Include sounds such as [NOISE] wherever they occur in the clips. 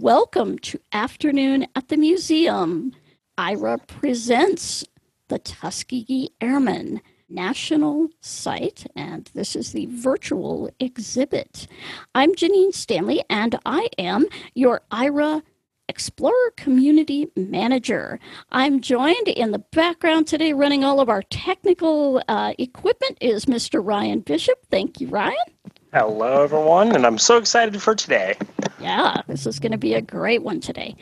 Welcome to Afternoon at the Museum. Aira presents the Tuskegee Airmen National Site, and this is the virtual exhibit. I'm Janine Stanley, and I am your Aira Explorer Community Manager. I'm joined in the background today, running all of our technical uh, equipment, is Mr. Ryan Bishop. Thank you, Ryan. Hello, everyone, and I'm so excited for today. Yeah, this is going to be a great one today.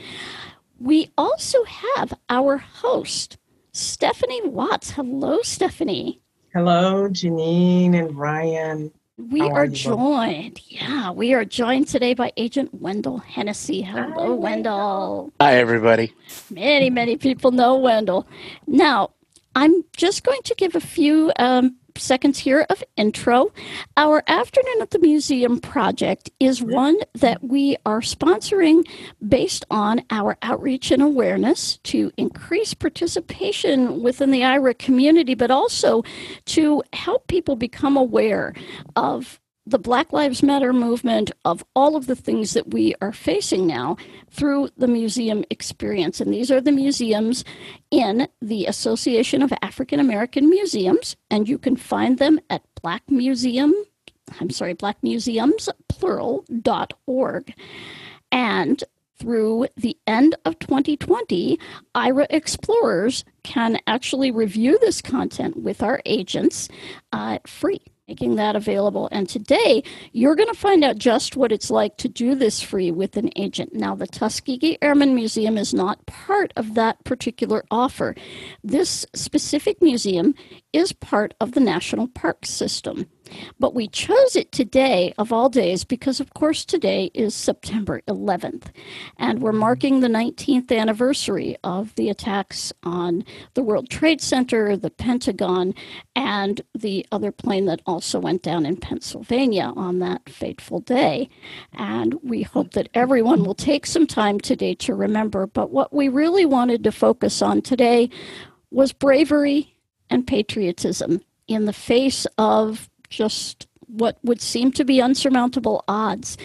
We also have our host, Stephanie Watts. Hello, Stephanie. Hello, Janine and Ryan. We are, are joined, yeah, we are joined today by Agent Wendell Hennessy. Hello, Hi, Wendell. Hi, everybody. Many, many people know Wendell. Now, I'm just going to give a few um, seconds here of intro. Our Afternoon at the Museum project is one that we are sponsoring based on our outreach and awareness to increase participation within the Aira community, but also to help people become aware of the Black Lives Matter movement, of all of the things that we are facing now through the museum experience. And these are the museums in the Association of African American Museums, and you can find them at Black Museum, I'm sorry, Black Museums, plural.org. And through the end of 2020, Aira Explorers can actually review this content with our agents uh, free making that available. And today, you're going to find out just what it's like to do this free with an agent. Now, the Tuskegee Airmen Museum is not part of that particular offer. This specific museum is part of the National Park System. But we chose it today, of all days, because of course today is September 11th. And we're mm-hmm. marking the 19th anniversary of the attacks on the World Trade Center, the Pentagon, and the other plane that also went down in Pennsylvania on that fateful day. And we hope that everyone will take some time today to remember. But what we really wanted to focus on today was bravery and patriotism in the face of just what would seem to be unsurmountable odds.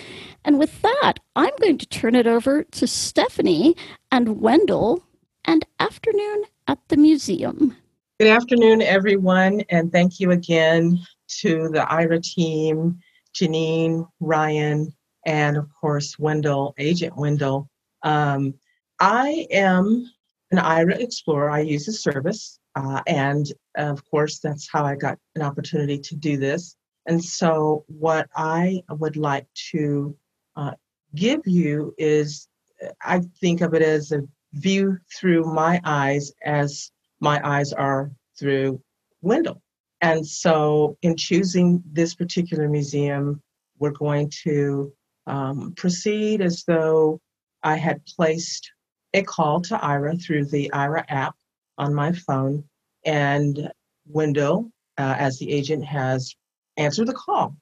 And with that, I'm going to turn it over to Stephanie and Wendell and afternoon at the museum. Good afternoon, everyone, and thank you again to the Aira team, Janine, Ryan, and of course, Wendell, Agent Wendell. Um, I am an Aira Explorer. I use the service, uh, and of course, that's how I got an opportunity to do this. And so, what I would like to uh, give you is I think of it as a view through my eyes as my eyes are through Wendell. And so, in choosing this particular museum, we're going to um, proceed as though I had placed a call to Aira through the Aira app on my phone, and Wendell, uh, as the agent, has answered the call.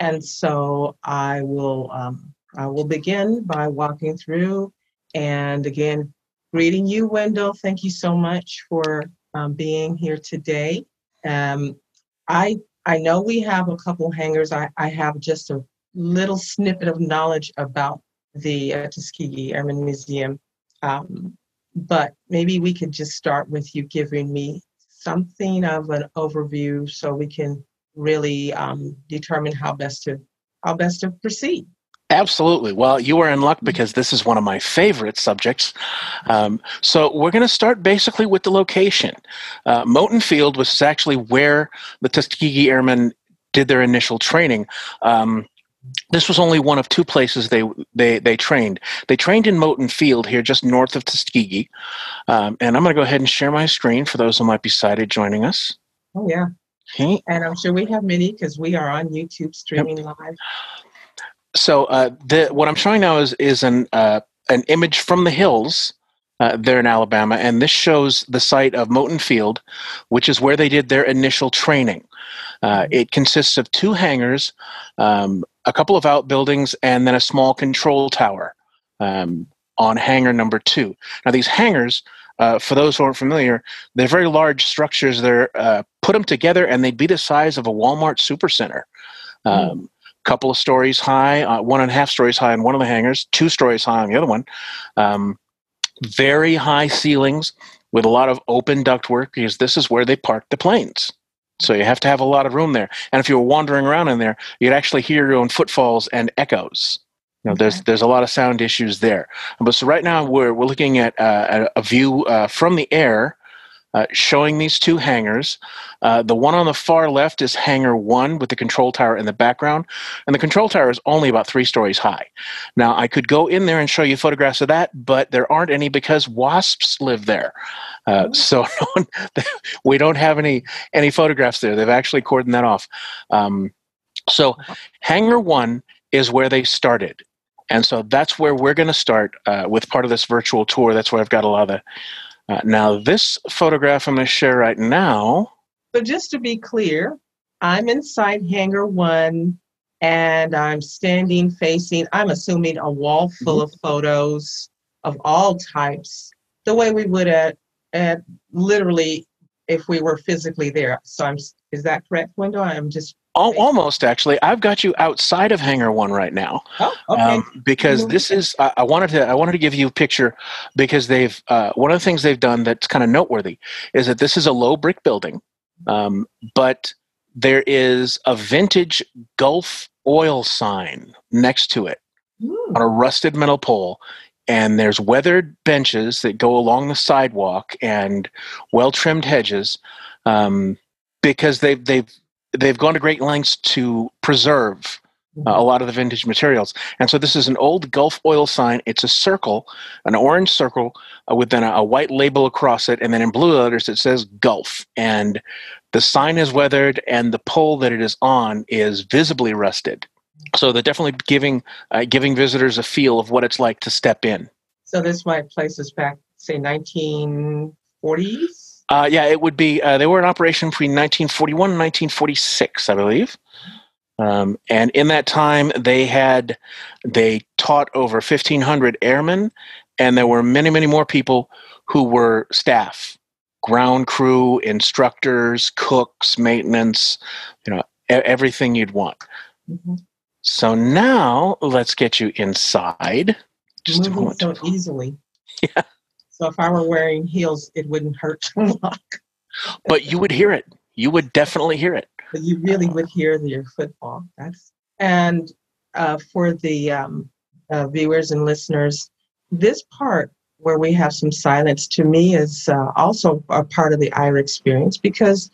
And so I will um, I will begin by walking through and again greeting you, Wendell. Thank you so much for um, being here today. Um, I I know we have a couple hangars. I, I have just a little snippet of knowledge about the uh, Tuskegee Airmen Museum, um, but maybe we could just start with you giving me something of an overview so we can really um, determine how best to how best to proceed. Absolutely. Well, you are in luck because this is one of my favorite subjects. Um, so we're going to start basically with the location. Uh, Moton Field was actually where the Tuskegee Airmen did their initial training. Um, this was only one of two places they they they trained. They trained in Moton Field here, just north of Tuskegee. Um, and I'm going to go ahead and share my screen for those who might be sighted joining us. Oh yeah. Okay. And I'm sure we have many because we are on YouTube streaming yep. live. So uh, the what I'm showing now is is an uh, an image from the hills uh, there in Alabama, and this shows the site of Moton Field, which is where they did their initial training. Uh, mm-hmm. it consists of two hangars, um, a couple of outbuildings, and then a small control tower um, on hangar number two. Now, these hangars uh, for those who aren't familiar, they're very large structures. They're uh, put them together, and they'd be the size of a Walmart supercenter. Hmm. Um, mm. couple of stories high, uh, one and a half stories high in one of the hangars, two stories high on the other one. Um, very high ceilings with a lot of open ductwork because this is where they park the planes. So you have to have a lot of room there. And if you were wandering around in there, you'd actually hear your own footfalls and echoes. You know, okay. there's there's a lot of sound issues there. But so right now we're we're looking at uh, a, a, view uh, from the air uh, showing these two hangars. Uh, the one on the far left is hangar one with the control tower in the background, and the control tower is only about three stories high. Now, I could go in there and show you photographs of that, but there aren't any because wasps live there. Uh, oh. so [LAUGHS] we don't have any any photographs there. They've actually cordoned that off. Um, so, hangar one is where they started. And so that's where we're going to start uh, with part of this virtual tour. That's where I've got a lot of the uh, now, this photograph I'm going to share right now. So, just to be clear, I'm inside hangar one and I'm standing facing, I'm assuming, a wall full mm-hmm. of photos of all types, the way we would at, at literally if we were physically there. So, I'm, is that correct, Wendell? I'm just almost actually i've got you outside of hangar one right now oh, okay. Um, because this is I, I, wanted to i wanted to give you a picture because they've uh, one of the things they've done that's kind of noteworthy is that this is a low brick building um, but there is a vintage gulf oil sign next to it Ooh. on a rusted metal pole and there's weathered benches that go along the sidewalk and well trimmed hedges um, because they've they've they've gone to great lengths to preserve uh, a lot of the vintage materials. And so this is an old Gulf oil sign. It's a circle, an orange circle uh, with then a, a, white label across it. And then in blue letters, it says Gulf. And the sign is weathered and the pole that it is on is visibly rusted. So they're definitely giving, uh, giving visitors a feel of what it's like to step in. So this might place us back, say, 1940s? Uh, yeah, it would be. Uh, they were in operation between 1941 and 1946, I believe. Um, and in that time, they had they taught over 1,500 airmen, and there were many, many more people who were staff, ground crew, instructors, cooks, maintenance, you know, everything you'd want. Mm-hmm. So now let's get you inside. Just Moving so easily. [LAUGHS] Yeah. So if I were wearing heels, it wouldn't hurt [LAUGHS] to walk. but you would hear it. You would definitely hear it. But you really would hear your footfall. That's and uh, for the um, uh, viewers and listeners, this part where we have some silence to me is uh, also a part of the Aira experience because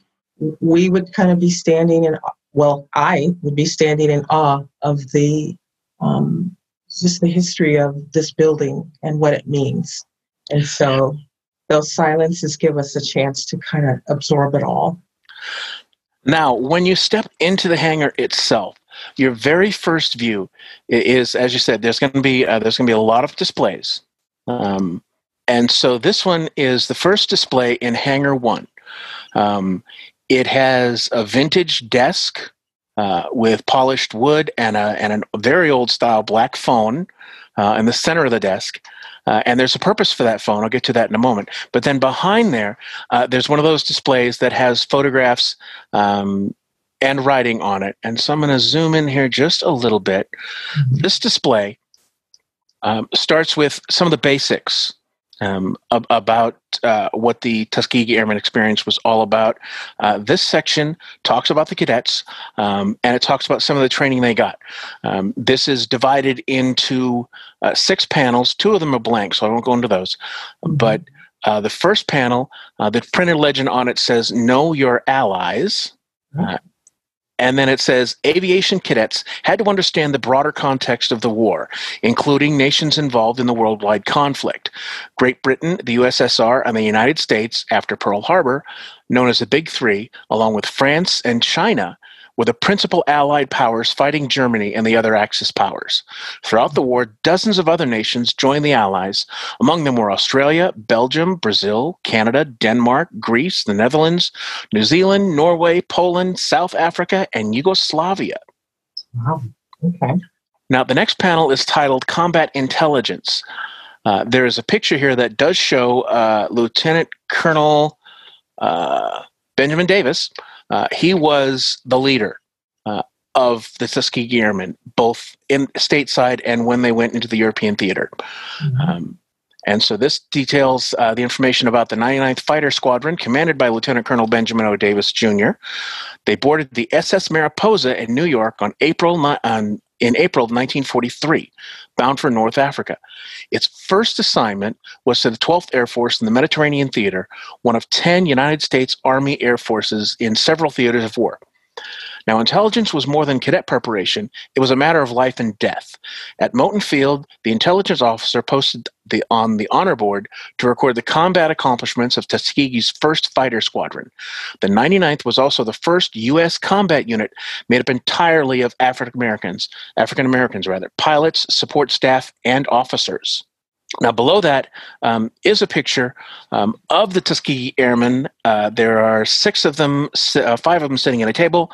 we would kind of be standing in well, I would be standing in awe of the um, just the history of this building and what it means. And so those silences give us a chance to kind of absorb it all. Now, when you step into the hangar itself, your very first view is, as you said, there's going to be uh, there's going to be a lot of displays, um, and so this one is the first display in Hangar One. Um, it has a vintage desk uh, with polished wood and a and a very old style black phone uh, in the center of the desk. Uh, and there's a purpose for that phone. I'll get to that in a moment. But then behind there, uh, there's one of those displays that has photographs um, and writing on it. And so I'm going to zoom in here just a little bit. Mm-hmm. This display um, starts with some of the basics um, ab- about uh, what the Tuskegee Airmen experience was all about. Uh, this section talks about the cadets um, and it talks about some of the training they got. Um, this is divided into uh, six panels. Two of them are blank, so I won't go into those. Mm-hmm. But uh, the first panel, uh, the printed legend on it says, Know Your Allies. And then it says aviation cadets had to understand the broader context of the war, including nations involved in the worldwide conflict. Great Britain, the USSR, and the United States, after Pearl Harbor, known as the Big Three, along with France and China, were the principal Allied powers fighting Germany and the other Axis powers. Throughout the war, dozens of other nations joined the Allies. Among them were Australia, Belgium, Brazil, Canada, Denmark, Greece, the Netherlands, New Zealand, Norway, Poland, South Africa, and Yugoslavia. Wow. Okay. Now, the next panel is titled Combat Intelligence. Uh, there is a picture here that does show uh, Lieutenant Colonel uh, Benjamin Davis, uh, he was the leader. Uh, of the Tuskegee Airmen, both in stateside and when they went into the European theater. Mhm. Um, and so this details uh, the information about the 99th Fighter Squadron, commanded by Lieutenant Colonel Benjamin O. Davis Jr. They boarded the SS Mariposa in New York on April on, in April of 1943, bound for North Africa. Its first assignment was to the 12th Air Force in the Mediterranean Theater, one of 10 United States Army Air Forces in several theaters of war. Now, intelligence was more than cadet preparation, it was a matter of life and death. At Moton Field, the intelligence officer posted the, on the honor board to record the combat accomplishments of Tuskegee's 1st Fighter Squadron. The 99th was also the first U.S. combat unit made up entirely of African Americans, African Americans rather, pilots, support staff, and officers. Now, below that um, is a picture um, of the Tuskegee Airmen. Uh, there are six of them, uh, five of them sitting at a table,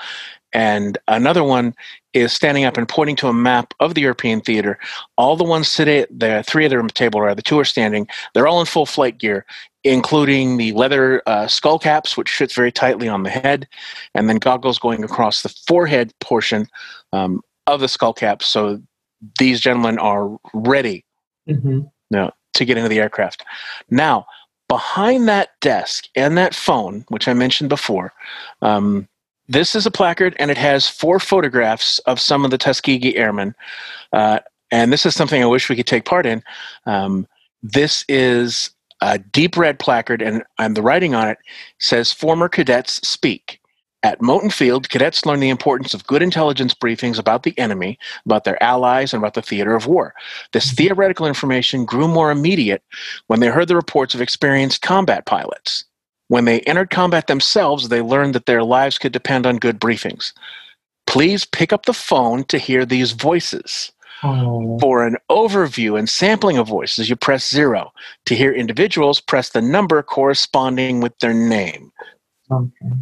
and another one is standing up and pointing to a map of the European theater. All the ones sitting there, three of them at the table, or the two are standing. They're all in full flight gear, including the leather uh, skull caps, which fits very tightly on the head, and then goggles going across the forehead portion um, of the skull cap. So these gentlemen are ready Mhm. no, to get into the aircraft. Now, behind that desk and that phone, which I mentioned before, um, this is a placard and it has four photographs of some of the Tuskegee Airmen. Uh, and this is something I wish we could take part in. Um, this is a deep red placard, and, and the writing on it says Former Cadets Speak. At Moton Field, cadets learn the importance of good intelligence briefings about the enemy, about their allies, and about the theater of war. This theoretical information grew more immediate when they heard the reports of experienced combat pilots. When they entered combat themselves, they learned that their lives could depend on good briefings. Please pick up the phone to hear these voices. Oh. For an overview and sampling of voices, you press zero. To hear individuals, press the number corresponding with their name. Okay.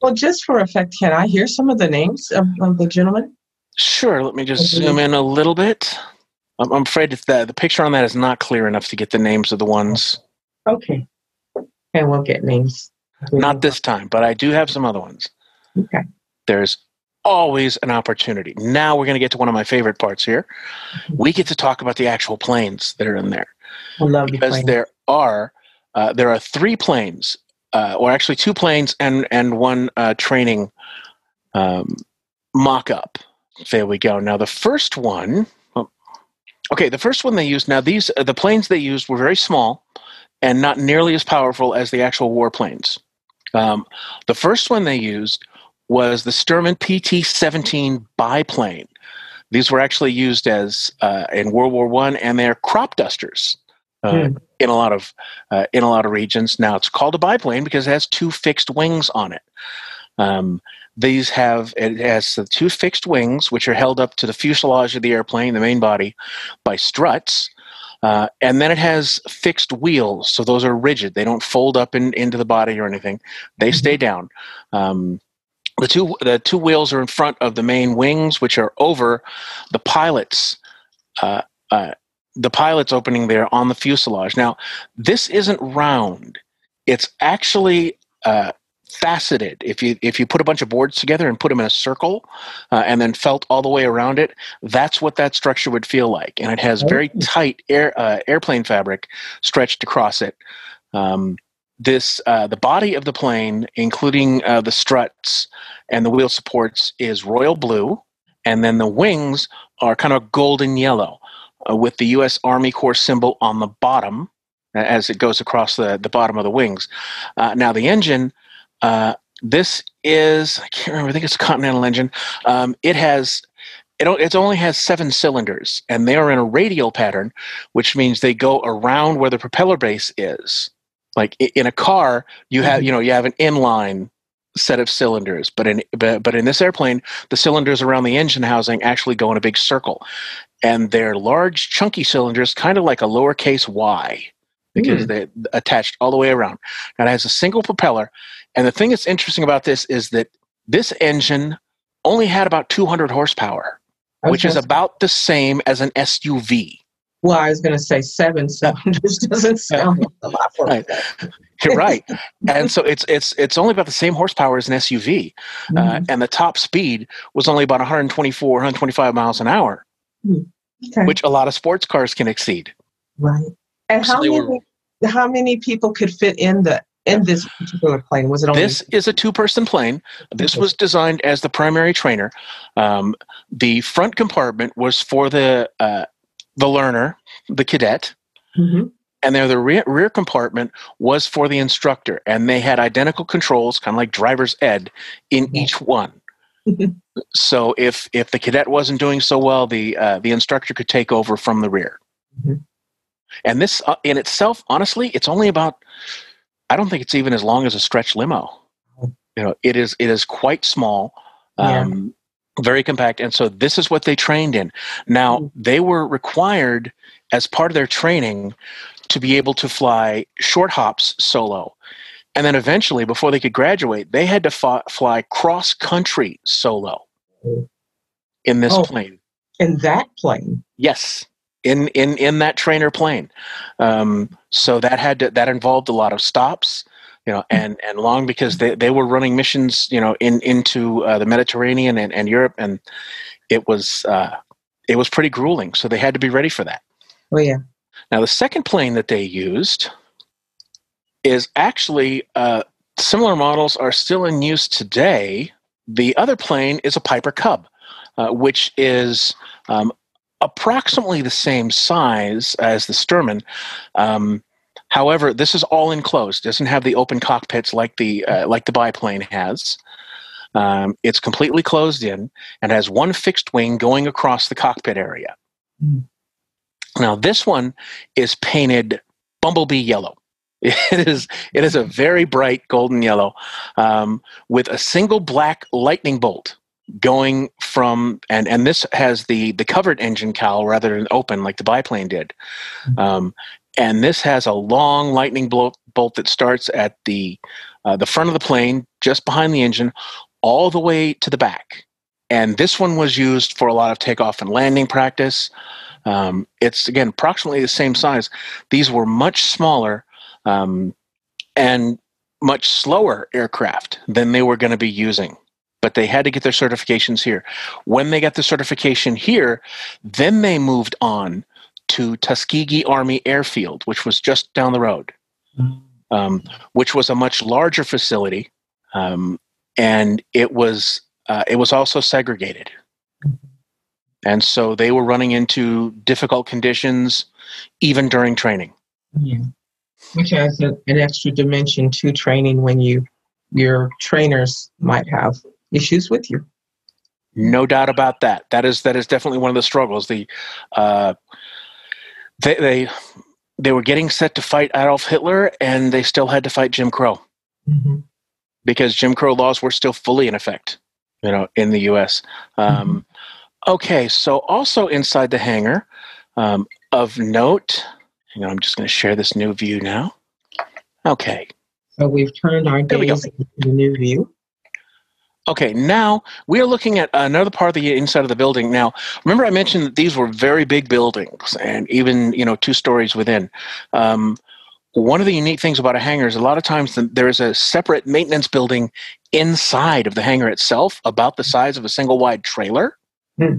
Well, just for effect, can I hear some of the names of, of the gentlemen? Sure, let me just Okay. zoom in a little bit. I'm, I'm afraid that the, the picture on that is not clear enough to get the names of the ones. Okay. And we'll get names. Not this time, but I do have some other ones. Okay. There's always an opportunity. Now we're going to get to one of my favorite parts here. We get to talk about the actual planes that are in there I love the because plane. there are uh, there are three planes, uh, or actually two planes and and one uh, training um, mock-up. There we go. Now the first one. oh, Okay, the first one they used. Now these uh, the planes they used were very small and not nearly as powerful as the actual warplanes. Um, the first one they used was the Stearman PT-17 biplane. These were actually used as uh, in World War One, and they're crop dusters uh, Hmm. in a lot of uh, in a lot of regions. Now it's called a biplane because it has two fixed wings on it. Um, these have it has the two fixed wings, which are held up to the fuselage of the airplane, the main body, by struts. Uh, and then it has fixed wheels, so those are rigid. They don't fold up in, into the body or anything. They stay down. Um, the two the two wheels are in front of the main wings, which are over the pilots. Uh, uh, the pilots opening there on the fuselage. Now, this isn't round; it's actually uh, faceted. If you if you put a bunch of boards together and put them in a circle, uh, and then felt all the way around it, that's what that structure would feel like. And it has very Oh. tight air uh, airplane fabric stretched across it. Um, this uh, the body of the plane, including uh, the struts and the wheel supports, is royal blue, and then the wings are kind of golden yellow, uh, with the U.S. Army Corps symbol on the bottom as it goes across the the bottom of the wings. Uh, now the engine. Uh, this is I can't remember. I think it's a Continental engine. Um, it has it, it only has seven cylinders, and they are in a radial pattern, which means they go around where the propeller base is. Like in a car, you have you know you have an inline set of cylinders, but in but, but in this airplane, the cylinders around the engine housing actually go in a big circle, and they're large, chunky cylinders, kind of like a lowercase y, because Hmm. they're attached all the way around. And it has a single propeller. And the thing that's interesting about this is that this engine only had about 200 horsepower, I which is about the same as an SUV. well, I was going to say seven cylinders [LAUGHS] doesn't sound like a lot for Right. [LAUGHS] You're right. and so it's it's it's only about the same horsepower as an SUV, uh, Mhm. and the top speed was only about 124, 125 miles an hour, Okay. which a lot of sports cars can exceed. right. And So how many were- how many people could fit in the in this particular plane? Was it only This is a two-person plane. This was designed as the primary trainer. Um, the front compartment was for the uh, the learner, the cadet, Mhm. and there the rear, rear compartment was for the instructor, and they had identical controls, kind of like driver's ed, in Mhm. each one. [LAUGHS] so if if the cadet wasn't doing so well, the uh, the instructor could take over from the rear. Mhm. And this uh, in itself, honestly, it's only about. I don't think it's even as long as a stretch limo. You know, it is it is quite small. Yeah. Um, very compact and so this is what they trained in now Mm. they were required as part of their training to be able to fly short hops solo and then eventually before they could graduate they had to fi- fly cross country solo in this Oh. plane in that plane? yes in in in that trainer plane. Um, so that had to, that involved a lot of stops you know and and long because they, they were running missions you know in into uh, the mediterranean and, and europe and it was uh, it was pretty grueling. So they had to be ready for that. Oh yeah. now the second plane that they used is actually uh, similar models are still in use today. The other plane is a piper cub uh, which is um, approximately the same size as the Stearman. Um, however, this is all enclosed; doesn't have the open cockpits like the uh, like the biplane has. Um, it's completely closed in and has one fixed wing going across the cockpit area. Hmm. Now, this one is painted bumblebee yellow. [LAUGHS] It is it is a very bright golden yellow um, with a single black lightning bolt going from and and this has the the covered engine cowl rather than open like the biplane did. Um, and this has a long lightning bolt, bolt that starts at the uh, the front of the plane just behind the engine all the way to the back. And this one was used for a lot of takeoff and landing practice. Um, it's again approximately the same size. These were much smaller um, and much slower aircraft than they were going to be using but they had to get their certifications here. When they got the certification here, then they moved on to Tuskegee Army Airfield, which was just down the road, um, which was a much larger facility, um, and it was uh, it was also segregated, and so they were running into difficult conditions even during training. Yeah. Which has a, an extra dimension to training when you your trainers might have issues with you. No doubt about that. That is that is definitely one of the struggles. The uh, they they they were getting set to fight Adolf Hitler, and they still had to fight Jim Crow Mhm. because Jim Crow laws were still fully in effect. You know, in the U.S. Um, Okay, so also inside the hangar, um, of note. Hang on, I'm just going to share this new view now. Okay. So we've turned our There we go. gaze to the new view. Okay, now we are looking at another part of the inside of the building. Now, remember I mentioned that these were very big buildings and even, you know, two stories within. Um, one of the unique things about a hangar is a lot of times th- there is a separate maintenance building inside of the hangar itself, about the size of a single wide trailer. Hmm.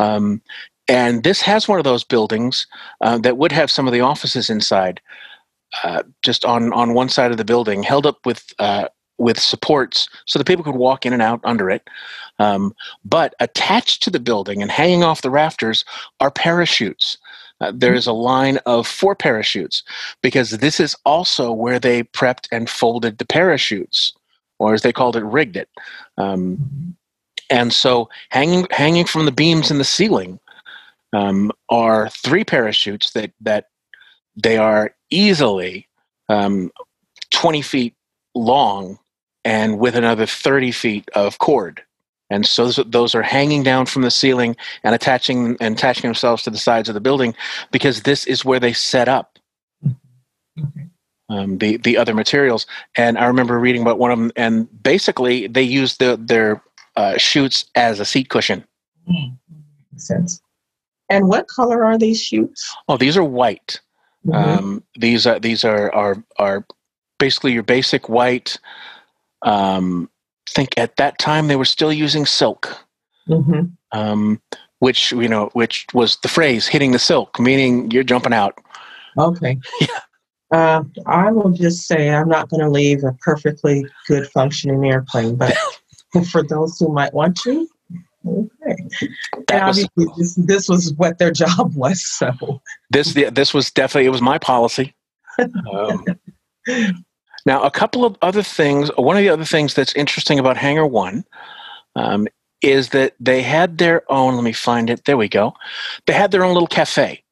Um, and this has one of those buildings uh, that would have some of the offices inside, uh, just on, on one side of the building, held up with uh, with supports so that people could walk in and out under it. Um, but attached to the building and hanging off the rafters are parachutes. Uh, there is a line of four parachutes because this is also where they prepped and folded the parachutes, or as they called it, rigged it. Um, and so, hanging hanging from the beams in the ceiling um, are three parachutes that that they are easily um, twenty feet long and with another 30 feet of cord. And so those, those are hanging down from the ceiling and attaching and attaching themselves to the sides of the building because this is where they set up Okay. um, the the other materials. And I remember reading about one of them, and basically they used the, their uh, chutes as a seat cushion. Makes sense. And what color are these chutes? Oh, these are white. Mhm. Um, these are these are are are basically your basic white. Um, I think at that time they were still using silk, hmm um, which you know, which was the phrase "hitting the silk," meaning you're jumping out. Okay. [LAUGHS] Yeah. Uh, I will just say I'm not going to leave a perfectly good functioning airplane, but [LAUGHS] [LAUGHS] for those who might want to, okay. And That was obviously, this, this was what their job was. So, this. The, this was definitely it was my policy. Um, now, a couple of other things. One of the other things that's interesting about Hangar One um, is that they had their own. Let me find it. There we go. They had their own little cafe.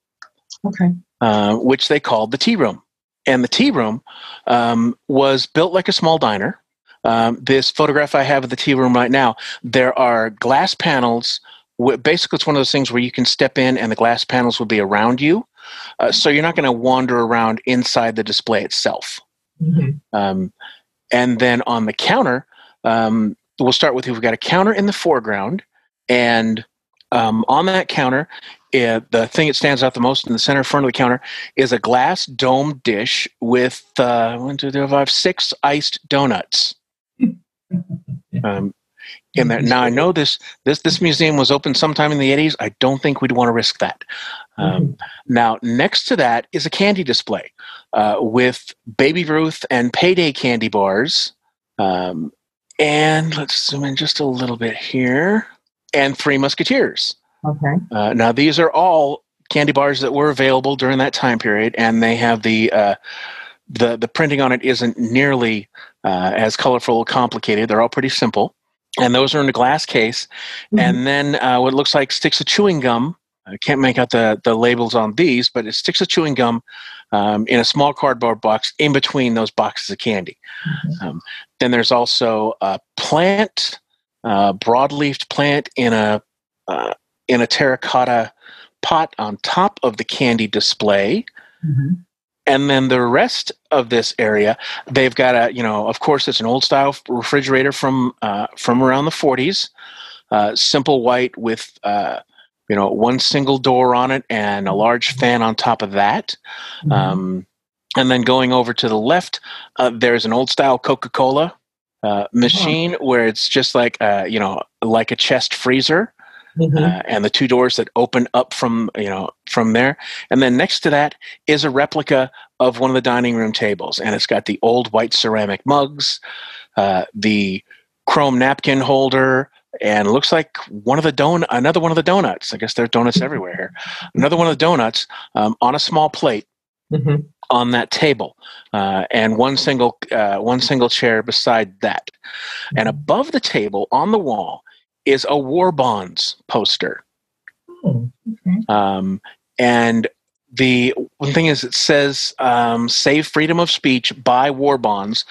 okay. uh, which they called the tea room. And the tea room um, was built like a small diner. Um, this photograph I have of the tea room right now, there are glass panels. Basically, it's one of those things where you can step in and the glass panels will be around you. Uh, so you're not going to wander around inside the display itself. Hmm Um, and then on the counter, um, we'll start with we've got a counter in the foreground, and um, on that counter, uh, the thing that stands out the most in the center front of the counter is a glass dome dish with uh, one, two, three, four, five, six iced donuts. [LAUGHS] Um, in there. Now I know this this this museum was open sometime in the 80s. I don't think we'd want to risk that. Um, now next to that is a candy display uh, with Baby Ruth and Payday candy bars. Um, and let's zoom in just a little bit here. And Three Musketeers. Okay. Uh, now these are all candy bars that were available during that time period, and they have the uh, the the printing on it isn't nearly uh, as colorful or complicated. They're all pretty simple, and those are in a glass case. Mhm. And then uh, what looks like sticks of chewing gum. I can't make out the the labels on these, but it sticks of chewing gum um, in a small cardboard box in between those boxes of candy. Mhm. Um, then there's also a plant, uh, broadleafed plant in a uh, in a terracotta pot on top of the candy display. Mhm. And then the rest of this area, they've got a, you know, of course, it's an old style refrigerator from uh, from around the 40s, uh, simple white with, uh, you know, one single door on it and a large fan on top of that. Mhm. Um, and then going over to the left, uh, there's an old style Coca Cola uh, machine where it's just like, uh, you know, like a chest freezer Mhm. uh, and the two doors that open up from you know from there and then next to that is a replica of one of the dining room tables and it's got the old white ceramic mugs uh, the chrome napkin holder and looks like one of the don another one of the donuts. I guess there are donuts everywhere. Here another one of the donuts um, on a small plate Mhm. on that table uh, and one single uh, one single chair beside that. And above the table on the wall is a war bonds poster. Oh, okay. um, and the one thing is, it says um, "Save freedom of speech by war bonds,"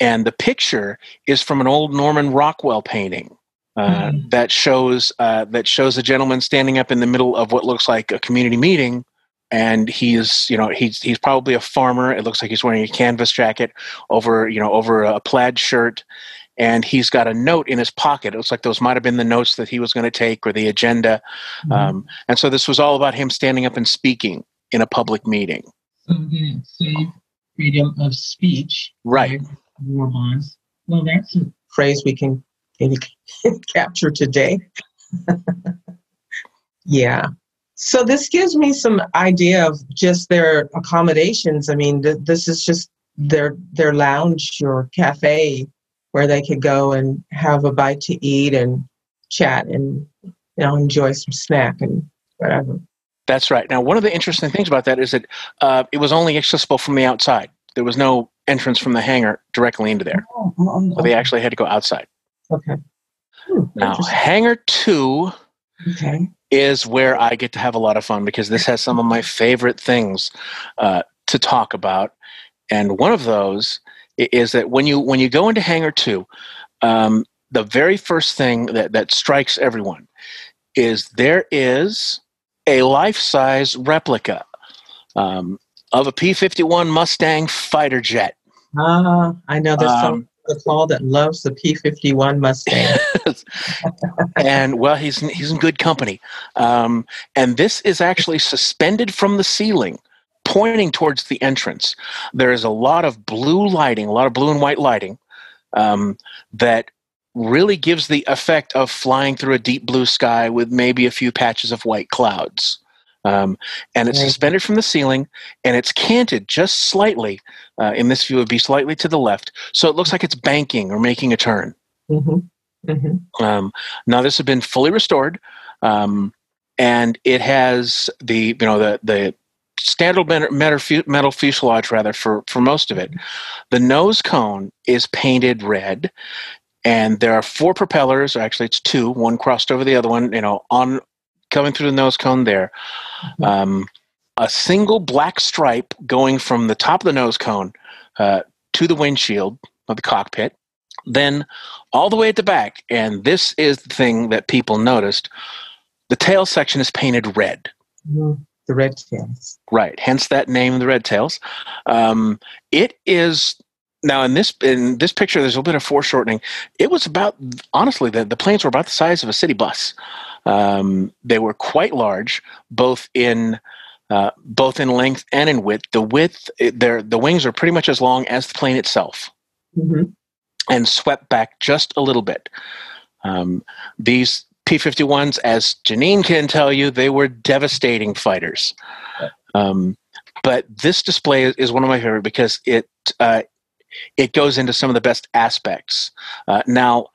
and the picture is from an old Norman Rockwell painting uh, Mhm. that shows uh, that shows a gentleman standing up in the middle of what looks like a community meeting, and he's you know he's he's probably a farmer. It looks like he's wearing a canvas jacket over you know over a plaid shirt. And he's got a note in his pocket. It looks like those might have been the notes that he was going to take or the agenda. Mhm. Um, and so this was all about him standing up and speaking in a public meeting. So again, save freedom of speech. Right. War bonds. Well, that's a, phrase we can maybe [LAUGHS] capture today. [LAUGHS] yeah. So this gives me some idea of just their accommodations. I mean, th- this is just their their lounge or cafe where they could go and have a bite to eat and chat and you know enjoy some snack and whatever. That's right. Now, one of the interesting things about that is that uh, it was only accessible from the outside. There was no entrance from the hangar directly into there. Oh, oh, So they actually had to go outside. Okay. Hmm, Now, hangar two okay. is where I get to have a lot of fun because this has some of my favorite things uh, to talk about. And one of those is that when you when you go into hangar two, um, the very first thing that, that strikes everyone is there is a life size replica um, of a P fifty one Mustang fighter jet. Ah, I know there's Um, some the call that loves the P51 Mustang. [LAUGHS] and well, he's he's in good company. Um, and this is actually suspended from the ceiling, pointing towards the entrance. There is a lot of blue lighting, a lot of blue and white lighting um, that really gives the effect of flying through a deep blue sky with maybe a few patches of white clouds. Um, and it's suspended from the ceiling and it's canted just slightly. Uh, in this view, it would be slightly to the left. So it looks like it's banking or making a turn. hmm hmm Um, now this has been fully restored, um, and it has the you know the the standard metal, metal, metal fuselage rather for for most of it. The nose cone is painted red, and there are four propellers. Or actually, it's two. One crossed over the other one. You know, on coming through the nose cone there. Mhm. Um, a single black stripe going from the top of the nose cone uh, to the windshield of the cockpit, then all the way at the back. And this is the thing that people noticed: the tail section is painted red. hmm The red tails. Right, hence that name, the red tails. Um, it is now in this in this picture. There's a little bit of foreshortening. It was about honestly the, the planes were about the size of a city bus. Um, they were quite large, both in uh, both in length and in width. The width, their the wings are pretty much as long as the plane itself hmm and swept back just a little bit. Um, these P-51s, as Janine can tell you, they were devastating fighters. Um, but this display is, is one of my favorite because it uh, it goes into some of the best aspects. Uh, now,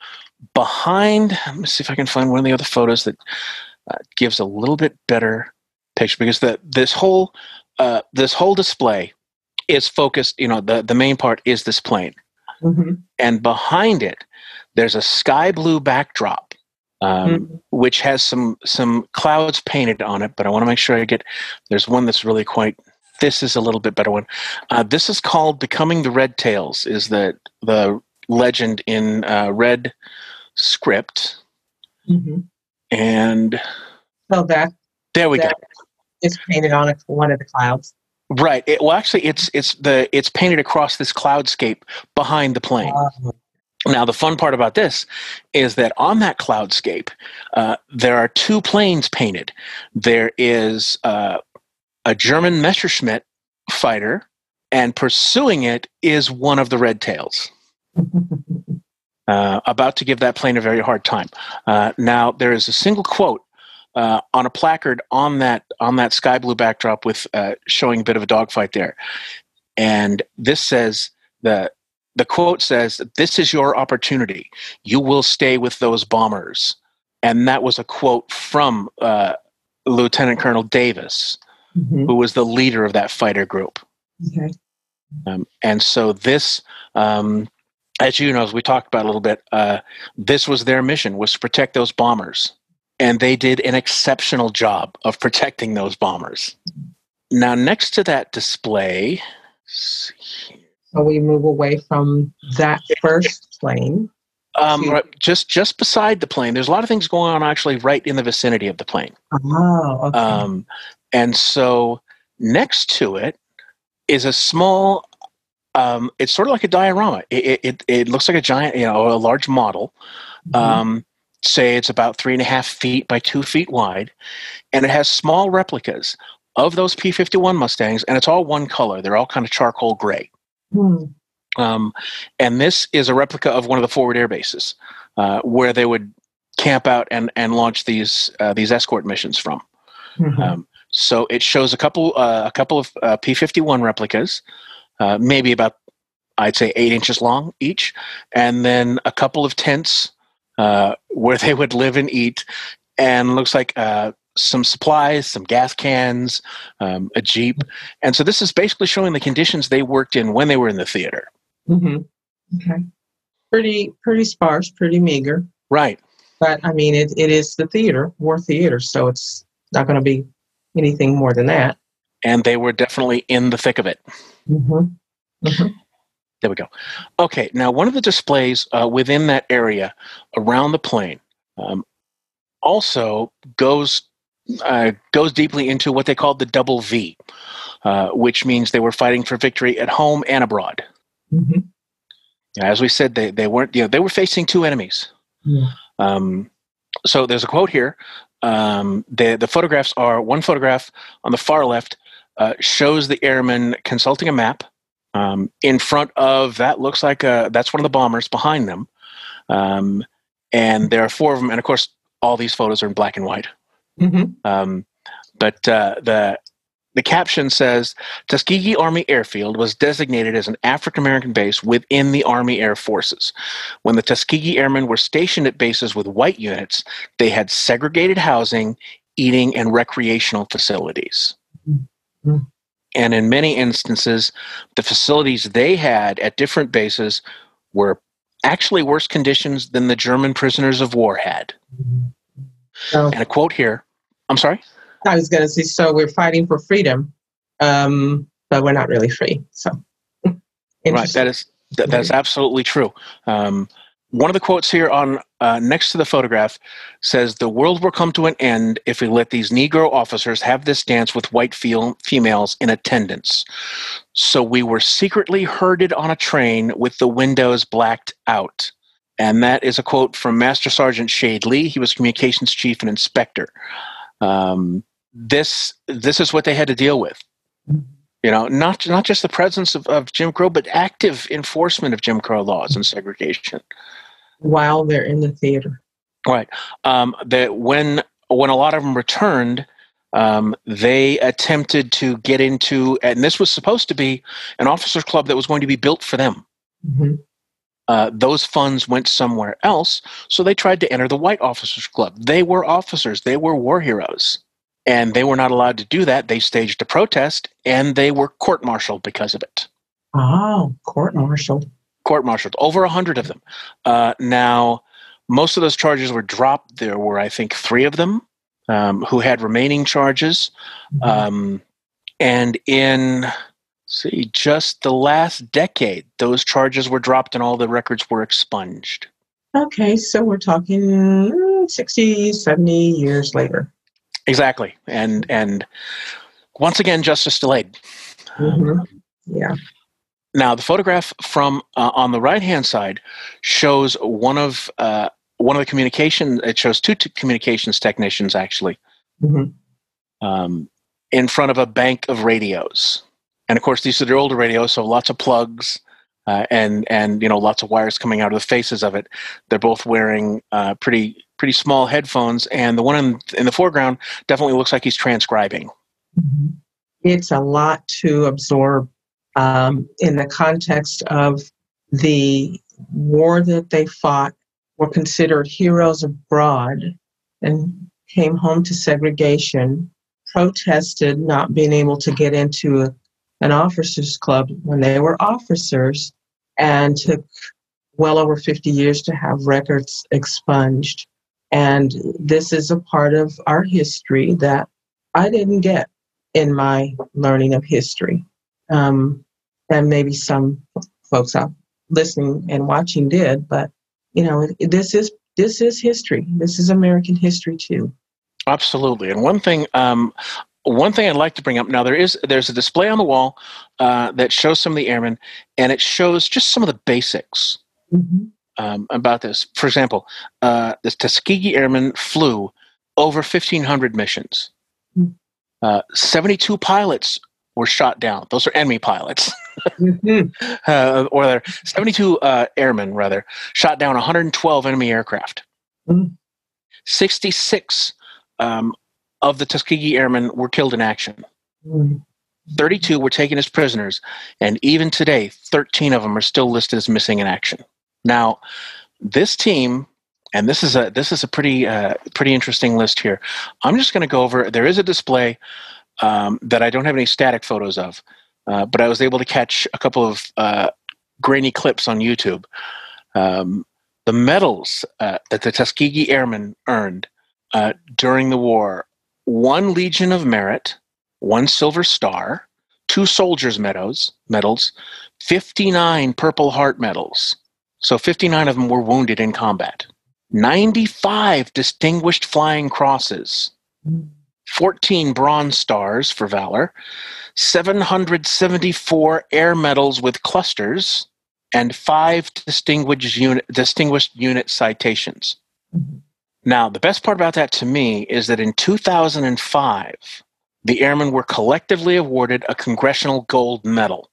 behind, let me see if I can find one of the other photos that uh, gives a little bit better picture because the this whole uh, this whole display is focused. You know, the the main part is this plane hmm and behind it there's a sky blue backdrop um, Mhm. which has some some clouds painted on it but i want to make sure i get there's one that's really quite this is a little bit better one uh, this is called becoming the red tails is the the legend in uh, red script. Hmm and So that there we go. It's painted on one of the clouds. right. It, well actually it's it's the it's painted across this cloudscape behind the plane. Oh, Now, the fun part about this is that on that cloudscape, uh, there are two planes painted. There is uh, a German Messerschmitt fighter, and pursuing it is one of the Red Tails, uh, about to give that plane a very hard time. Uh, now, there is a single quote. Uh, on a placard on that on that sky blue backdrop with uh, showing a bit of a dogfight there, and this says the the quote says, This is your opportunity. You will stay with those bombers. And that was a quote from uh, Lieutenant Colonel Davis, Mhm. who was the leader of that fighter group. Okay. Um, and so, this, um, as you know, as we talked about a little bit, uh, this was their mission, was to protect those bombers. And they did an exceptional job of protecting those bombers. Now, next to that display, let's see here. So we move away from that first plane. Um, right, just just beside the plane, there's a lot of things going on actually right in the vicinity of the plane. Oh, okay. Um, and so next to it is a small. Um, it's sort of like a diorama. It, it, it, looks like a giant, you know, a large model. Mhm. Um, say it's about three and a half feet by two feet wide, and it has small replicas of those P51 Mustangs, and it's all one color. They're all kind of charcoal gray. Hmm. Um, and this is a replica of one of the forward air bases uh, where they would camp out and, and launch these uh, these escort missions from. Mhm. Um, so it shows a couple uh, a couple of uh, P fifty one replicas, uh, maybe about I'd say eight inches long each, and then a couple of tents uh, where [LAUGHS] they would live and eat, and looks like uh, some supplies, some gas cans, um, a jeep, and so this is basically showing the conditions they worked in when they were in the theater. Mhm. Okay. Pretty, pretty sparse, pretty meager. Right. But I mean, it, it is the theater, war theater, so it's not going to be anything more than that. And they were definitely in the thick of it. Mm-hmm. There we go. Okay, now one of the displays uh, within that area around the plane um, also goes uh, goes deeply into what they called the double V, uh, which means they were fighting for victory at home and abroad. Mm-hmm. As we said, they, they weren't you know they were facing two enemies. Yeah. Um, so there's a quote here. Um, the the photographs are one photograph on the far left uh, shows the airmen consulting a map. Um, in front of that looks like a, that's one of the bombers behind them. Um, and there are four of them. And of course, all these photos are in black and white. Mhm. Um, but uh, the the caption says Tuskegee Army Airfield was designated as an African American base within the Army Air Forces. When the Tuskegee Airmen were stationed at bases with white units, they had segregated housing, eating, and recreational facilities. Mhm. And in many instances, the facilities they had at different bases were actually worse conditions than the German prisoners of war had. So And a quote here I'm sorry? I was going to say, so we're fighting for freedom, um, but we're not really free. So, [LAUGHS] Right. That is that, that's absolutely true. Um, one of the quotes here on uh, next to the photograph says, "The world will come to an end if we let these Negro officers have this dance with white females in attendance." So we were secretly herded on a train with the windows blacked out. And that is a quote from Master Sergeant Shade Lee. He was communications chief and inspector. Um, this this is what they had to deal with. You know, not not just the presence of, of Jim Crow, but active enforcement of Jim Crow laws and segregation. While they're in the theater. Right. Um, that when when a lot of them returned, um, they attempted to get into, and this was supposed to be an officers club that was going to be built for them. Mhm. Uh, those funds went somewhere else, so they tried to enter the White Officers Club. They were officers, they were war heroes, and they were not allowed to do that. They staged a protest, and they were court-martialed because of it. Oh, court martialed. Court-martialed, over a hundred of them. Uh, now, most of those charges were dropped. There were, I think, three of them um, who had remaining charges, um, and in see just the last decade, those charges were dropped and all the records were expunged. Okay, so we're talking mm, 60, 70 years later. Exactly, and and once again, justice delayed. Mhm. Yeah. Now, the photograph from uh, on the right hand side shows one of uh, one of the communication. It shows two t- communications technicians actually Mhm. um, in front of a bank of radios, and of course, these are the older radios, so lots of plugs. Uh, and and you know lots of wires coming out of the faces of it. They're both wearing uh, pretty pretty small headphones, and the one in, in the foreground definitely looks like he's transcribing. Mhm. It's a lot to absorb um, in the context of the war that they fought, were considered heroes abroad, and came home to segregation, protested not being able to get into a, an officers' club when they were officers, and took well over 50 years to have records expunged. And this is a part of our history that I didn't get in my learning of history. Um, and maybe some folks out listening and watching did, but you know, this is this is history. This is American history too. Absolutely. And one thing, um, one thing I'd like to bring up now, there is there's a display on the wall uh, that shows some of the airmen, and it shows just some of the basics um, about this. For example, uh, the Tuskegee Airmen flew over 1,500 missions. Hmm. Uh, 72 pilots were shot down. Those are enemy pilots. [LAUGHS] Mhm. uh, or they're 72 uh, airmen rather shot down 112 enemy aircraft. Mm. 66 um, of the Tuskegee airmen were killed in action. Mm. 32 were taken as prisoners, and even today, 13 of them are still listed as missing in action. Now, this team, and this is a this is a pretty uh, pretty interesting list here. I'm just going to go over. There is a display um, that I don't have any static photos of, uh, but I was able to catch a couple of uh, grainy clips on YouTube. Um, the medals uh, that the Tuskegee Airmen earned uh, during the war: one Legion of Merit, one Silver Star, two Soldiers Medals, medals, 59 Purple Heart medals. So 59 of them were wounded in combat. 95 Distinguished Flying Crosses, 14 Bronze Stars for valor, 774 Air Medals with clusters, and five distinguished unit, distinguished unit citations. Mhm. Now, the best part about that to me is that in 2005, the airmen were collectively awarded a Congressional Gold Medal.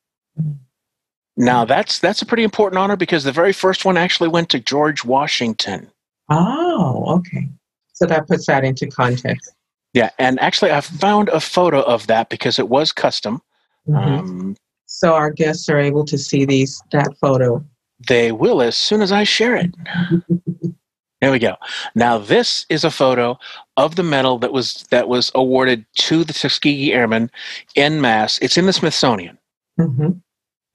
Now that's that's a pretty important honor because the very first one actually went to George Washington. Oh, okay. So that puts that into context. Yeah, and actually I found a photo of that because it was custom. Mhm. Um, so our guests are able to see these that photo. they will as soon as I share it. [LAUGHS] There we go. Now this is a photo of the medal that was that was awarded to the Tuskegee Airmen in mass. It's in the Smithsonian. hmm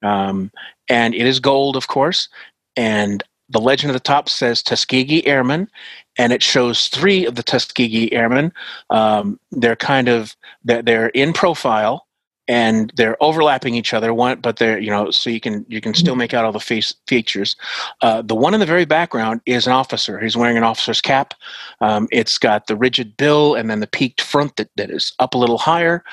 Um, and it is gold, of course. And the legend at the top says Tuskegee Airmen, and it shows three of the Tuskegee Airmen. Um, they're kind of they're, they're in profile, and they're overlapping each other. One, but they're you know so you can you can still make out all the face features. Uh, the one in the very background is an officer. He's wearing an officer's cap. Um, it's got the rigid bill and then the peaked front that, that is up a little higher.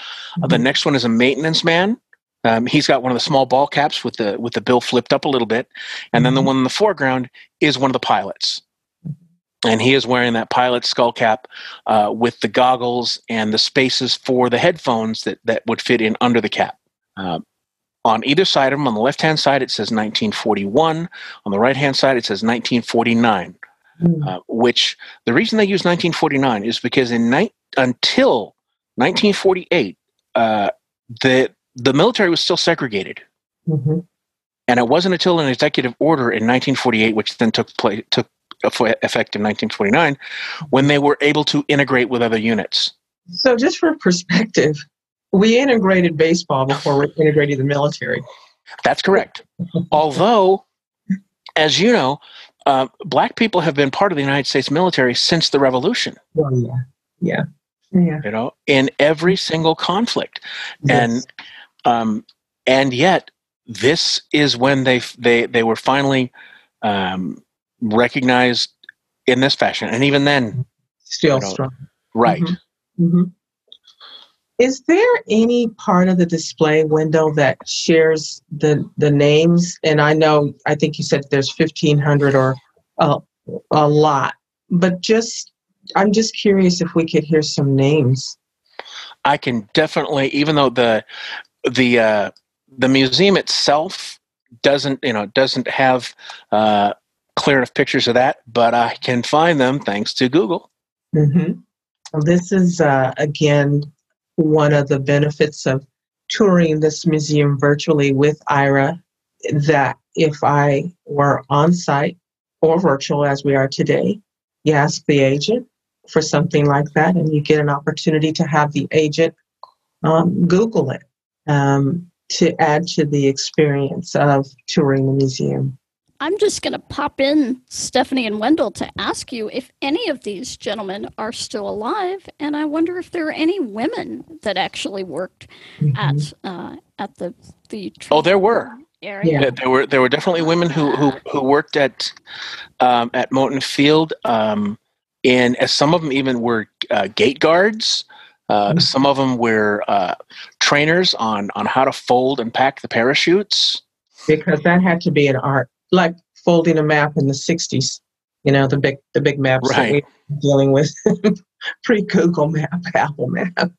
Uh, the next one is a maintenance man. Um, he's got one of the small ball caps with the with the bill flipped up a little bit, and then the Mhm. one in the foreground is one of the pilots, and he is wearing that pilot skull cap uh, with the goggles and the spaces for the headphones that that would fit in under the cap. Um, on either side of him, on the left hand side, it says 1941. On the right hand side, it says 1949. Mhm. Uh, which the reason they use 1949 is because in ni- until 1948, uh, the the military was still segregated, Mhm. and it wasn't until an executive order in 1948, which then took place took effe- effect in 1949, when they were able to integrate with other units. So just for perspective, we integrated baseball before we integrated the military. That's correct. Although, as you know, uh, black people have been part of the United States military since the Revolution. Oh yeah, yeah, yeah. You know, in every single conflict. and um, and yet this is when they they they were finally um, recognized in this fashion and even then still you know, strong. right Mhm. Mhm. Is there any part of the display window that shares the the names? And I know, I think you said there's 1,500 or a, a lot, but just I'm just curious if we could hear some names. i can definitely even though the the uh, the museum itself doesn't you know doesn't have uh, clear enough pictures of that but i can find them thanks to google Mm-hmm. This is uh, again one of the benefits of touring this museum virtually with Aira. That if I were on site or virtual as we are today, you ask the agent for something like that, and you get an opportunity to have the agent um, Google it um, to add to the experience of touring the museum. I'm just going to pop in, Stephanie and Wendell, to ask you if any of these gentlemen are still alive, and I wonder if there are any women that actually worked Mhm. at uh, at the the. Oh, there were. area. Yeah. There- there were there were definitely women who who, who worked at um, at Moton Field, um, and as some of them even were uh, gate guards. Uh, Mhm. Some of them were uh, trainers on on how to fold and pack the parachutes. because that had to be an art, like folding a map in the '60s. You know, the big the big maps that we were dealing with [LAUGHS] pre Google Map, [LAUGHS] Apple Map.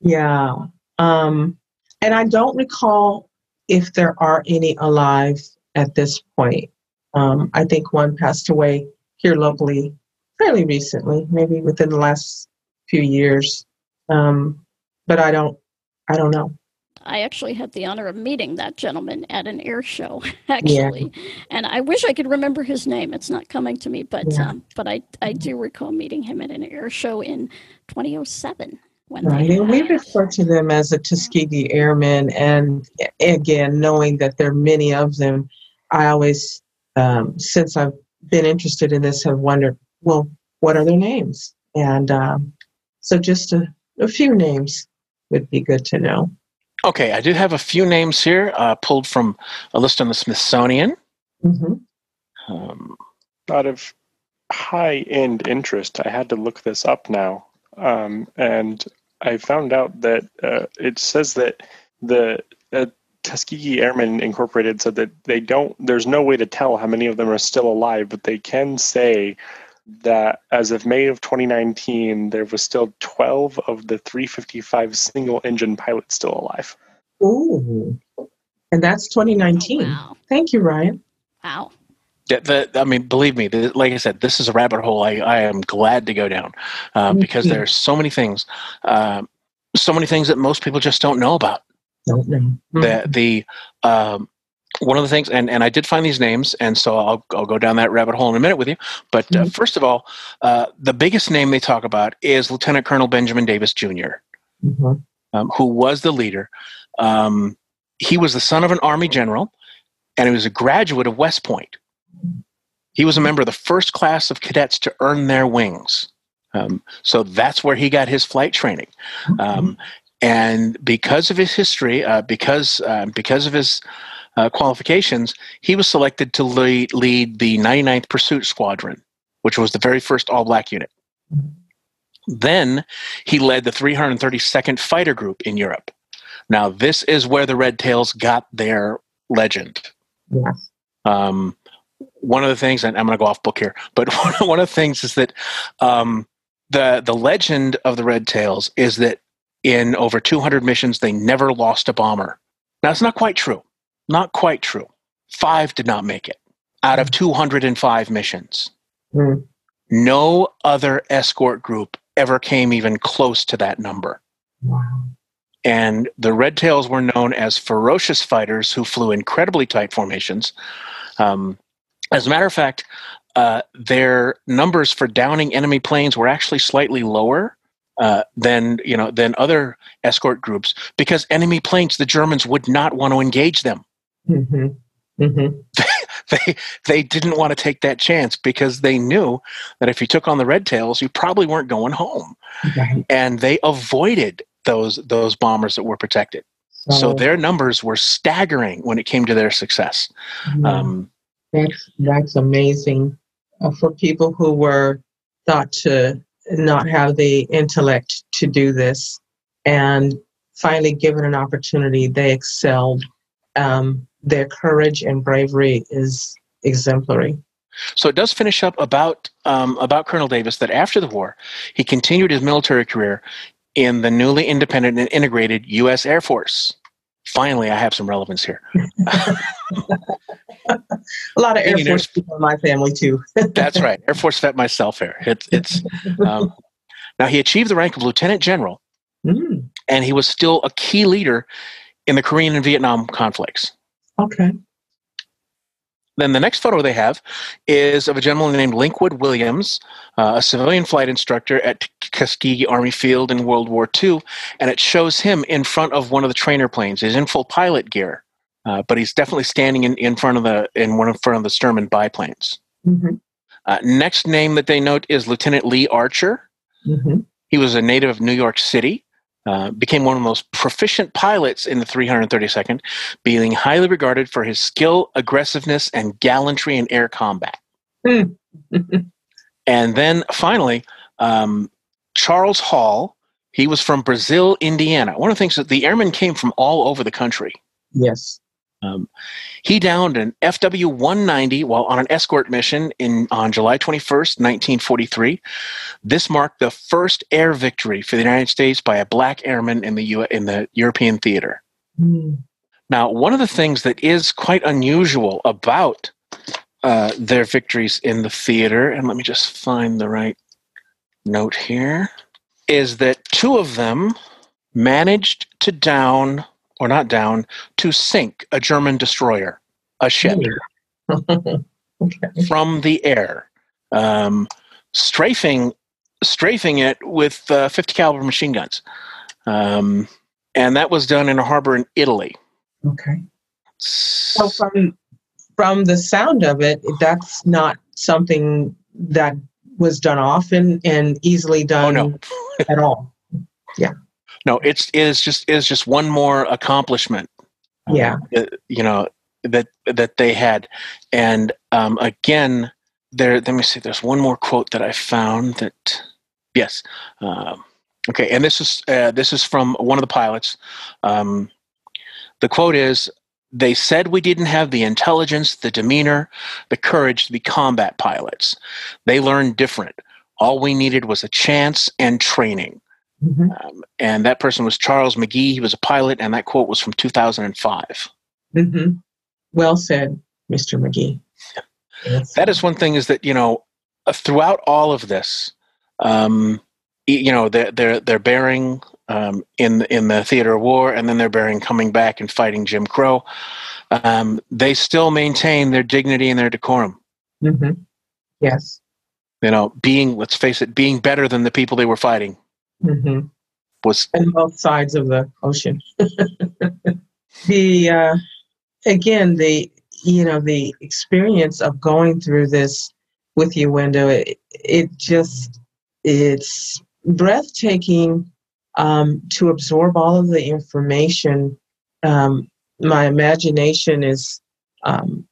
Yeah, um, and I don't recall if there are any alive at this point. Um, I think one passed away here locally fairly recently, maybe within the last few years. Um, but I don't, I don't know. I actually had the honor of meeting that gentleman at an air show, [LAUGHS] actually, and I wish I could remember his name. It's not coming to me, but Yeah. um, but I I do recall meeting him at an air show in 2007 when Right, and we refer to them as the Tuskegee Airmen, and again, knowing that there are many of them, I always, um, since I've been interested in this, have wondered, well, what are their names? And um, so, just a, a few names would be good to know. Okay, I do have a few names here uh, pulled from a list on the Smithsonian. hmm Um, Out of high end interest, I had to look this up now. Um, and I found out that uh, it says that the uh, Tuskegee Airmen Incorporated said that they don't, there's no way to tell how many of them are still alive, but they can say that as of May of 2019, there was still 12 of the 355 single engine pilots still alive. Ooh. And that's 2019. Oh, wow. Thank you, Ryan. Wow. Yeah, the, I mean, believe me, the, like I said, this is a rabbit hole I, I am glad to go down uh, because there are so many things, uh, so many things that most people just don't know about. Don't know. The the um, one of the things, and, and I did find these names, and so I'll I'll go down that rabbit hole in a minute with you. But uh, Mhm. first of all, uh, the biggest name they talk about is Lieutenant Colonel Benjamin Davis Jr., Mhm. um, who was the leader. Um, he was the son of an army general, and he was a graduate of West Point. He was a member of the first class of cadets to earn their wings. Um, so that's where he got his flight training. Um, and because of his history, uh, because uh, because of his uh, qualifications, he was selected to lead, lead the 99th Pursuit Squadron, which was the very first all black unit. Then he led the 332nd Fighter Group in Europe. Now, this is where the Red Tails got their legend. Yes. Um, one of the things, and I'm going to go off book here, but [LAUGHS] one, of the things is that um, the the legend of the Red Tails is that in over 200 missions they never lost a bomber. Now it's not quite true. Not quite true. Five did not make it out of 205 missions. Mm. No other escort group ever came even close to that number. Wow. And the Red Tails were known as ferocious fighters who flew incredibly tight formations. Um, as a matter of fact, uh, their numbers for downing enemy planes were actually slightly lower uh, than you know than other escort groups because enemy planes, the Germans would not want to engage them. Hmm hmm [LAUGHS] They they didn't want to take that chance because they knew that if you took on the Red Tails, you probably weren't going home, Right. and they avoided those those bombers that were protected. So their numbers were staggering when it came to their success. Um, That's that's amazing uh, for people who were thought to not have the intellect to do this, and finally given an opportunity, they excelled. Um, their courage and bravery is exemplary. so it does finish up about um, about Colonel Davis that after the war, he continued his military career in the newly independent and integrated U.S. Air Force. Finally, I have some relevance here. [LAUGHS] A lot of Air Force people in my family too. [LAUGHS] That's right, Air Force vet myself here. It's it's um, [LAUGHS] now he achieved the rank of lieutenant general, Mm, and he was still a key leader in the Korean and Vietnam conflicts. Okay. Then the next photo they have is of a gentleman named Linkwood Williams, uh, a civilian flight instructor at Tuskegee Army Field in World War II, and it shows him in front of one of the trainer planes. He's in full pilot gear, uh, but he's definitely standing in, in front of the in one in front of the Stearman biplanes. hmm Uh, next name that they note is Lieutenant Lee Archer. hmm He was a native of New York City. Uh, became one of the most proficient pilots in the 332nd, being highly regarded for his skill, aggressiveness, and gallantry in air combat. [LAUGHS] And then finally, um, Charles Hall. He was from Brazil, Indiana. One of the things that the airmen came from all over the country. Yes. Um, he downed an FW 190 while on an escort mission in on July 21st, 1943. This marked the first air victory for the United States by a black airman in the U- in the European theater. Mm. Now, one of the things that is quite unusual about uh, their victories in the theater, and let me just find the right note here, is that two of them managed to down, or not down, to sink a German destroyer, a ship [LAUGHS] okay. from the air, um, strafing strafing it with uh, 50 caliber machine guns, um, and that was done in a harbor in Italy. Okay. So from from the sound of it, that's not something that was done often and easily done Oh no, at all. No! It's it is just it is just one more accomplishment. uh, Yeah. that, you know that that they had, and um, again, there. Let me see. There's one more quote that I found that. Yes. Um, okay, and this is uh, this is from one of the pilots. Um, the quote is they said we didn't have the intelligence, the demeanor, the courage to be combat pilots. They learned different. All we needed was a chance and training. Mhm. Um, and that person was Charles McGee. He was a pilot, and that quote was from 2005. Mhm. Well said, Mr. McGee. Yes. That is one thing is that, you know, uh, throughout all of this, um, you know, they're, they're, they're bearing um, in, in the theater of war, and then they're bearing coming back and fighting Jim Crow. Um, they still maintain their dignity and their decorum. Mhm. Yes. You know, being, let's face it, being better than the people they were fighting hmm was And both sides of the ocean. [LAUGHS] the uh, again, the you know the experience of going through this with you, Wendell. It, it just it's breathtaking um, to absorb all of the information. Um, my imagination is um,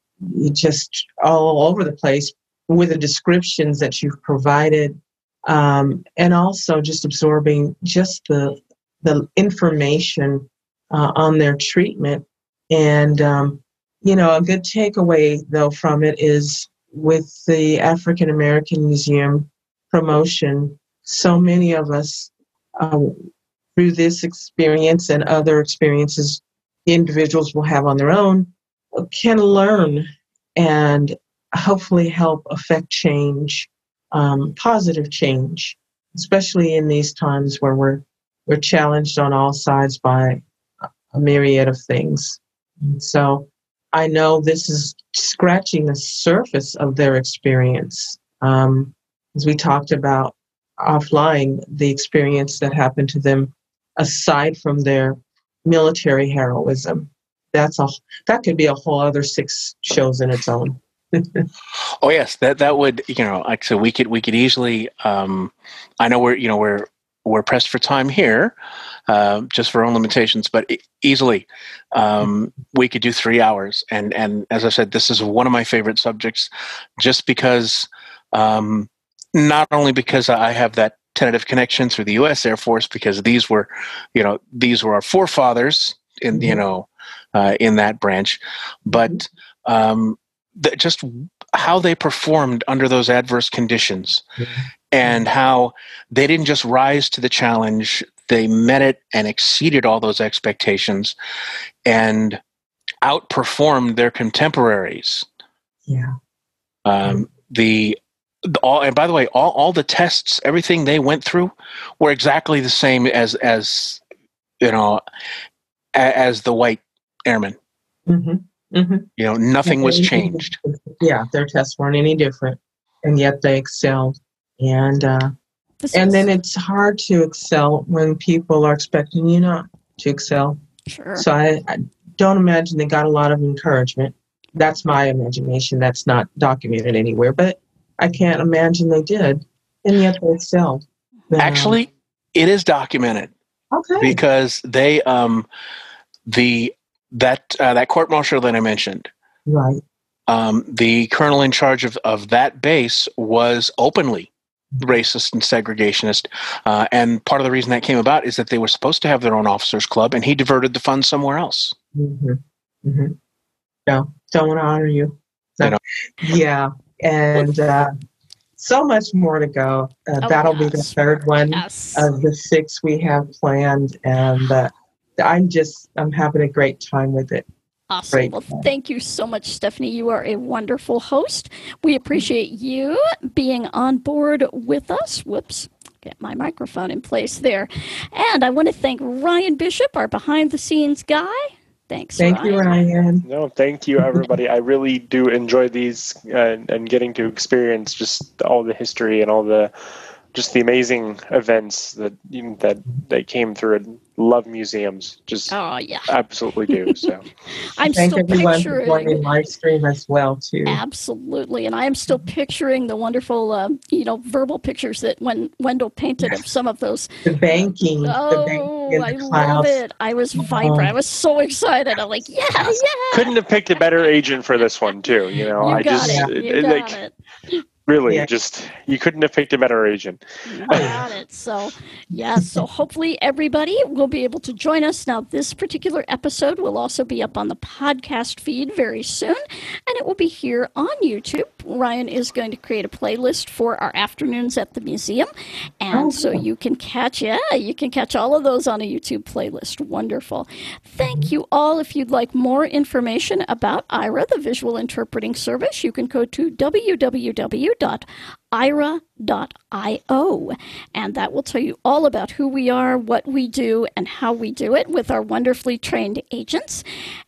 just all over the place with the descriptions that you've provided, um, and also just absorbing just the the information uh, on their treatment. And um, you know, a good takeaway though from it is with the African American Museum promotion. So many of us, uh, through this experience and other experiences individuals will have on their own, can learn and hopefully help affect change, um, positive change, especially in these times where we're we're challenged on all sides by a myriad of things. And so I know this is scratching the surface of their experience. Um, as we talked about offline, the experience that happened to them aside from their military heroism. That's a that could be a whole other six shows in its own. Oh yes, that that would you know like so we could we could easily. Um, I know we're you know we're we're pressed for time here, uh, just for our own limitations, but easily um, we could do three hours. And and as I said, this is one of my favorite subjects, just because um, not only because I have that tentative connection through the U.S. Air Force, because these were you know these were our forefathers in you Mhm. know uh, in that branch, but um, the, just how they performed under those adverse conditions and how they didn't just rise to the challenge they met it and exceeded all those expectations and outperformed their contemporaries. Yeah. um, the, the all and by the way all, all the tests everything they went through were exactly the same as as you know a, as the white airmen. Hmm hmm you know nothing was changed Yeah, their tests weren't any different, and yet they excelled. And uh, This and is- then it's hard to excel when people are expecting you not to excel. sure. So I, I don't imagine they got a lot of encouragement. That's my imagination. That's not documented anywhere, but I can't imagine they did, and yet they excelled. Um, actually it is documented okay. because they um the that uh, that court martial that I mentioned Right. um, the colonel in charge of, of that base was openly racist and segregationist uh, and part of the reason that came about is that they were supposed to have their own officers club and he diverted the funds somewhere else hmm hmm No, don't want to honor you. So, Yeah, and uh, so much more to go. Uh, Oh, that'll be the third one Yes. of the six we have planned, and uh, I'm just I'm having a great time with it. Awesome. Great. Well, thank you so much, Stephanie. You are a wonderful host. We appreciate you being on board with us. Whoops. Get my microphone in place there. And I want to thank Ryan Bishop, our behind the scenes guy. Thanks. Thank Ryan. you, Ryan. No, thank you, everybody. I really do enjoy these uh, and getting to experience just all the history and all the just the amazing events that you that that came through it. Love museums, just Oh, yeah. absolutely do. So [LAUGHS] I'm Thank still everyone for picturing. joining live stream as well too. Absolutely, and I am still picturing the wonderful, uh, you know, verbal pictures that when Wendell painted of some of those. The banking, the Oh, banking I the love it! I was vibrant. I was so excited. I'm like, yeah, yeah. couldn't have picked a better agent for this one too. You know, You I got just it. You it- got like it. Really, Yeah. just you couldn't have picked a better agent. Got it. So, yeah, so hopefully everybody will be able to join us. Now, this particular episode will also be up on the podcast feed very soon, and it will be here on YouTube. Ryan is going to create a playlist for our afternoons at the museum, and Oh, so cool. you can catch, yeah, you can catch all of those on a YouTube playlist. Wonderful. Thank you all. If you'd like more information about Aira, the visual interpreting service, you can go to www.aira.io, and that will tell you all about who we are, what we do, and how we do it with our wonderfully trained agents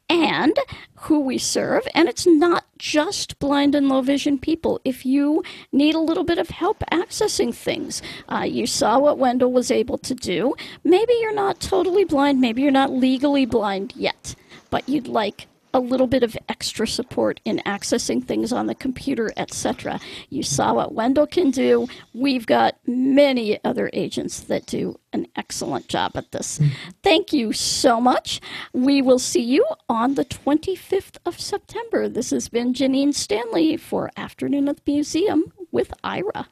and who we serve. And it's not just blind and low vision people. If you need a little bit of help accessing things, uh, you saw what Wendell was able to do. Maybe you're not totally blind, maybe you're not legally blind yet, but you'd like a little bit of extra support in accessing things on the computer, etc. You saw what Wendell can do. We've got many other agents that do an excellent job at this. Hmm. Thank you so much. We will see you on the 25th of September. This has been Janine Stanley for Afternoon at the Museum with Aira.